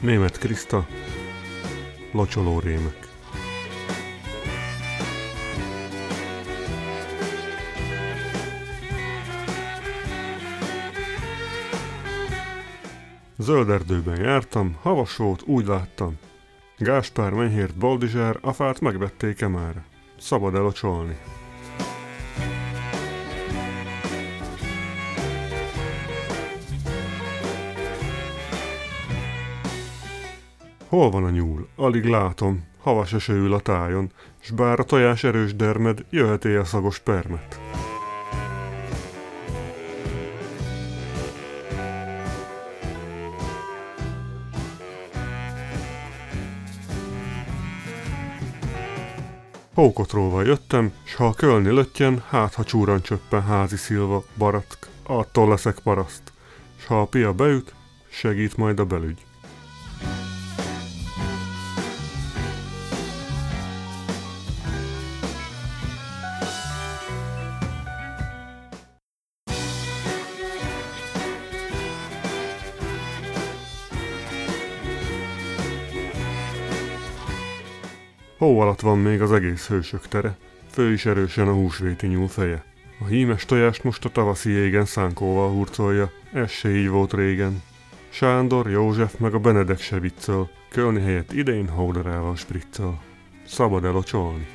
Német Kriszta, locsoló rémek. Zöld erdőben jártam, havas volt, úgy láttam. Gáspár, Menyhért, Baldizsár, a fát megvették-e már? Szabad elocsolni. Hol van a nyúl? Alig látom, havas eső ül a tájon, s bár a tojás erős dermed, jöhet a szagos permet. Hókotróval jöttem, s ha a kölni löttyen, hát ha csúran csöppen házi szilva, baratk, attól leszek paraszt. S ha a pia beüt, segít majd a belügy. Hó alatt van még az egész hősök tere, fő is erősen a húsvéti nyúl feje. A hímes tojást most a tavaszi égen szánkóval hurcolja, ez se így volt régen. Sándor, József meg a Benedek se viccel, Kölni helyett idén hóderával spriccel. Szabad elocsolni.